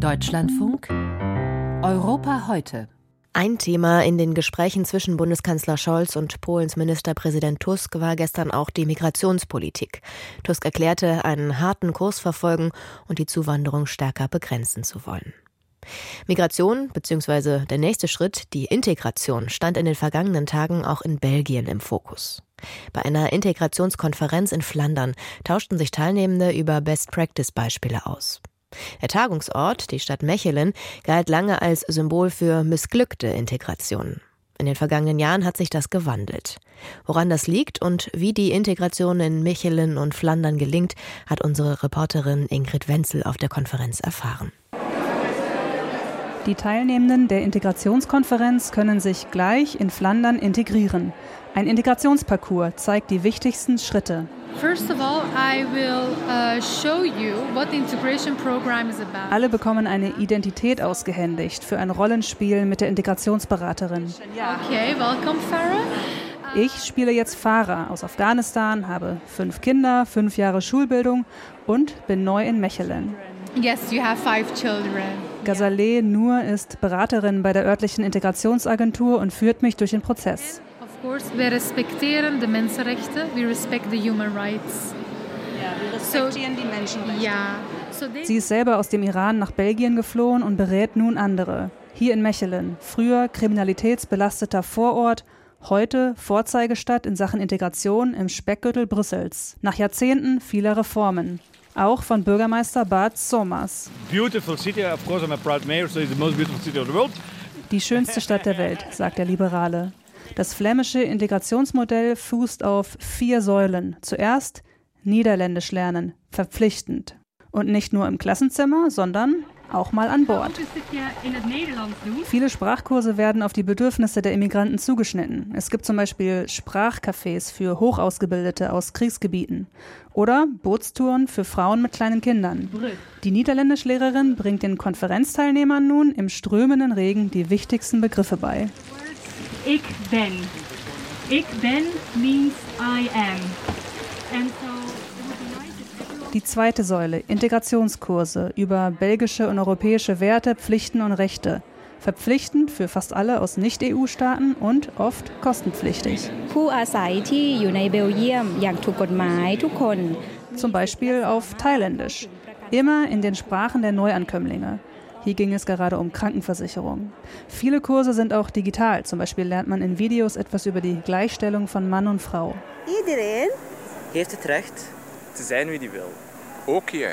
Deutschlandfunk Europa heute. Ein Thema in den Gesprächen zwischen Bundeskanzler Scholz und Polens Ministerpräsident Tusk war gestern auch die Migrationspolitik. Tusk erklärte, einen harten Kurs verfolgen und die Zuwanderung stärker begrenzen zu wollen. Migration bzw. der nächste Schritt, die Integration, stand in den vergangenen Tagen auch in Belgien im Fokus. Bei einer Integrationskonferenz in Flandern tauschten sich Teilnehmende über Best-Practice-Beispiele aus. Der Tagungsort, die Stadt Mechelen, galt lange als Symbol für missglückte Integration. In den vergangenen Jahren hat sich das gewandelt. Woran das liegt und wie die Integration in Mechelen und Flandern gelingt, hat unsere Reporterin Ingrid Wenzel auf der Konferenz erfahren. Die Teilnehmenden der Integrationskonferenz können sich gleich in Flandern integrieren. Ein Integrationsparcours zeigt die wichtigsten Schritte. Uh, Alle bekommen eine Identität ausgehändigt für ein Rollenspiel mit der Integrationsberaterin. Okay, welcome Farah. Ich spiele jetzt Farah aus Afghanistan, habe fünf Kinder, fünf Jahre Schulbildung und bin neu in Mechelen. Yes, you have five children. Gazaleh Nur ist Beraterin bei der örtlichen Integrationsagentur und führt mich durch den Prozess. Of course, wir respektieren die Menschenrechte, we respect the human rights. Ja, wir respektieren so, die Menschenrechte. Ja. So Sie ist selber aus dem Iran nach Belgien geflohen und berät nun andere. Hier in Mechelen, früher kriminalitätsbelasteter Vorort, heute Vorzeigestadt in Sachen Integration im Speckgürtel Brüssels. Nach Jahrzehnten vieler Reformen auch von Bürgermeister Bart Sommers. Die schönste Stadt der Welt, sagt der Liberale. Das flämische Integrationsmodell fußt auf vier Säulen. Zuerst Niederländisch lernen, verpflichtend. Und nicht nur im Klassenzimmer, sondern auch mal an Bord. Viele Sprachkurse werden auf die Bedürfnisse der Immigranten zugeschnitten. Es gibt zum Beispiel Sprachcafés für Hochausgebildete aus Kriegsgebieten oder Bootstouren für Frauen mit kleinen Kindern. Die Niederländischlehrerin bringt den Konferenzteilnehmern nun im strömenden Regen die wichtigsten Begriffe bei. Ich bin. Ich bin means I am. And so die zweite Säule, Integrationskurse über belgische und europäische Werte, Pflichten und Rechte. Verpflichtend für fast alle aus Nicht-EU-Staaten und oft kostenpflichtig. Zum Beispiel auf Thailändisch. Immer in den Sprachen der Neuankömmlinge. Hier ging es gerade um Krankenversicherung. Viele Kurse sind auch digital. Zum Beispiel lernt man in Videos etwas über die Gleichstellung von Mann und Frau. Iedereen heeft het recht zu sein, wie die will. Okay.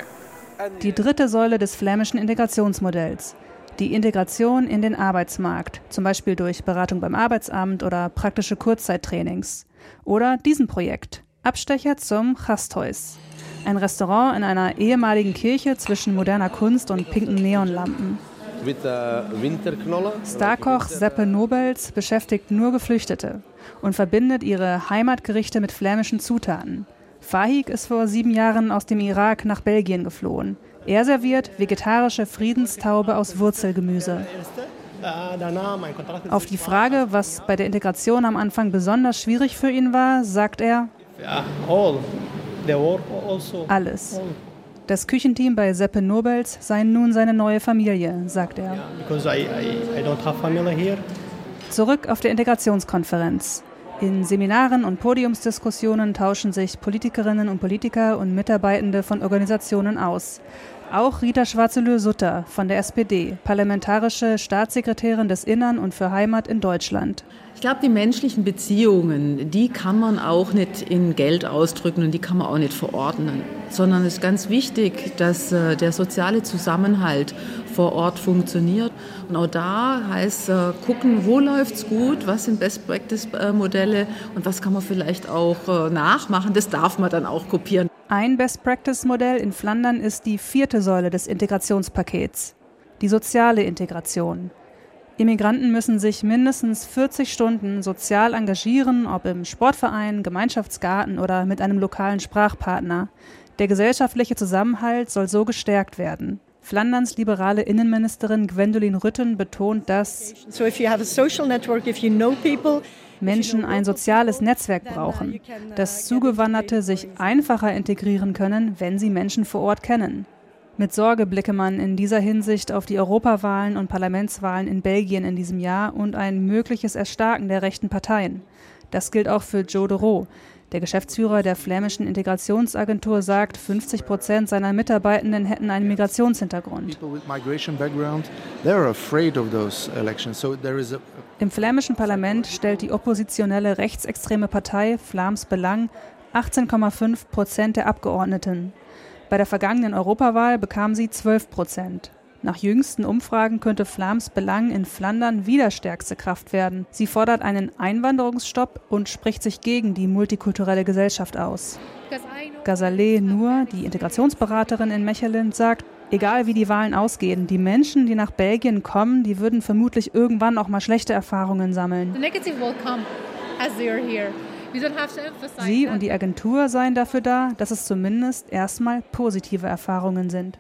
Die dritte Säule des flämischen Integrationsmodells. Die Integration in den Arbeitsmarkt, zum Beispiel durch Beratung beim Arbeitsamt oder praktische Kurzzeittrainings. Oder diesem Projekt, Abstecher zum Gasthaus. Ein Restaurant in einer ehemaligen Kirche zwischen moderner Kunst und pinken Neonlampen. Starkoch Seppe Nobels beschäftigt nur Geflüchtete und verbindet ihre Heimatgerichte mit flämischen Zutaten. Fahig ist vor sieben Jahren aus dem Irak nach Belgien geflohen. Er serviert vegetarische Friedenstaube aus Wurzelgemüse. Auf die Frage, was bei der Integration am Anfang besonders schwierig für ihn war, sagt er, alles. Das Küchenteam bei Seppe Nobels sei nun seine neue Familie, sagt er. Zurück auf der Integrationskonferenz. In Seminaren und Podiumsdiskussionen tauschen sich Politikerinnen und Politiker und Mitarbeitende von Organisationen aus. Auch Rita Schwarzelö-Sutter von der SPD, parlamentarische Staatssekretärin des Innern und für Heimat in Deutschland. Ich glaube, die menschlichen Beziehungen, die kann man auch nicht in Geld ausdrücken und die kann man auch nicht verordnen, sondern es ist ganz wichtig, dass äh, der soziale Zusammenhalt vor Ort funktioniert. Und auch da heißt äh, gucken, wo läuft es gut, was sind Best-Practice-Modelle und was kann man vielleicht auch äh, nachmachen. Das darf man dann auch kopieren. Ein Best-Practice-Modell in Flandern ist die vierte Säule des Integrationspakets, die soziale Integration. Immigranten müssen sich mindestens 40 Stunden sozial engagieren, ob im Sportverein, Gemeinschaftsgarten oder mit einem lokalen Sprachpartner. Der gesellschaftliche Zusammenhalt soll so gestärkt werden. Flanderns liberale Innenministerin Gwendolyn Rütten betont, dass Menschen ein soziales Netzwerk brauchen, dass Zugewanderte sich einfacher integrieren können, wenn sie Menschen vor Ort kennen. Mit Sorge blicke man in dieser Hinsicht auf die Europawahlen und Parlamentswahlen in Belgien in diesem Jahr und ein mögliches Erstarken der rechten Parteien. Das gilt auch für Joe de Roo. Der Geschäftsführer der flämischen Integrationsagentur sagt, 50 Prozent seiner Mitarbeitenden hätten einen Migrationshintergrund. Im flämischen Parlament stellt die oppositionelle rechtsextreme Partei Flams Belang 18,5 Prozent der Abgeordneten. Bei der vergangenen Europawahl bekam sie 12 Prozent. Nach jüngsten Umfragen könnte Flams Belang in Flandern wieder stärkste Kraft werden. Sie fordert einen Einwanderungsstopp und spricht sich gegen die multikulturelle Gesellschaft aus. Gazaleh Nur, die Integrationsberaterin in Mechelen, sagt, egal wie die Wahlen ausgehen, die Menschen, die nach Belgien kommen, die würden vermutlich irgendwann auch mal schlechte Erfahrungen sammeln. Sie und die Agentur seien dafür da, dass es zumindest erstmal positive Erfahrungen sind.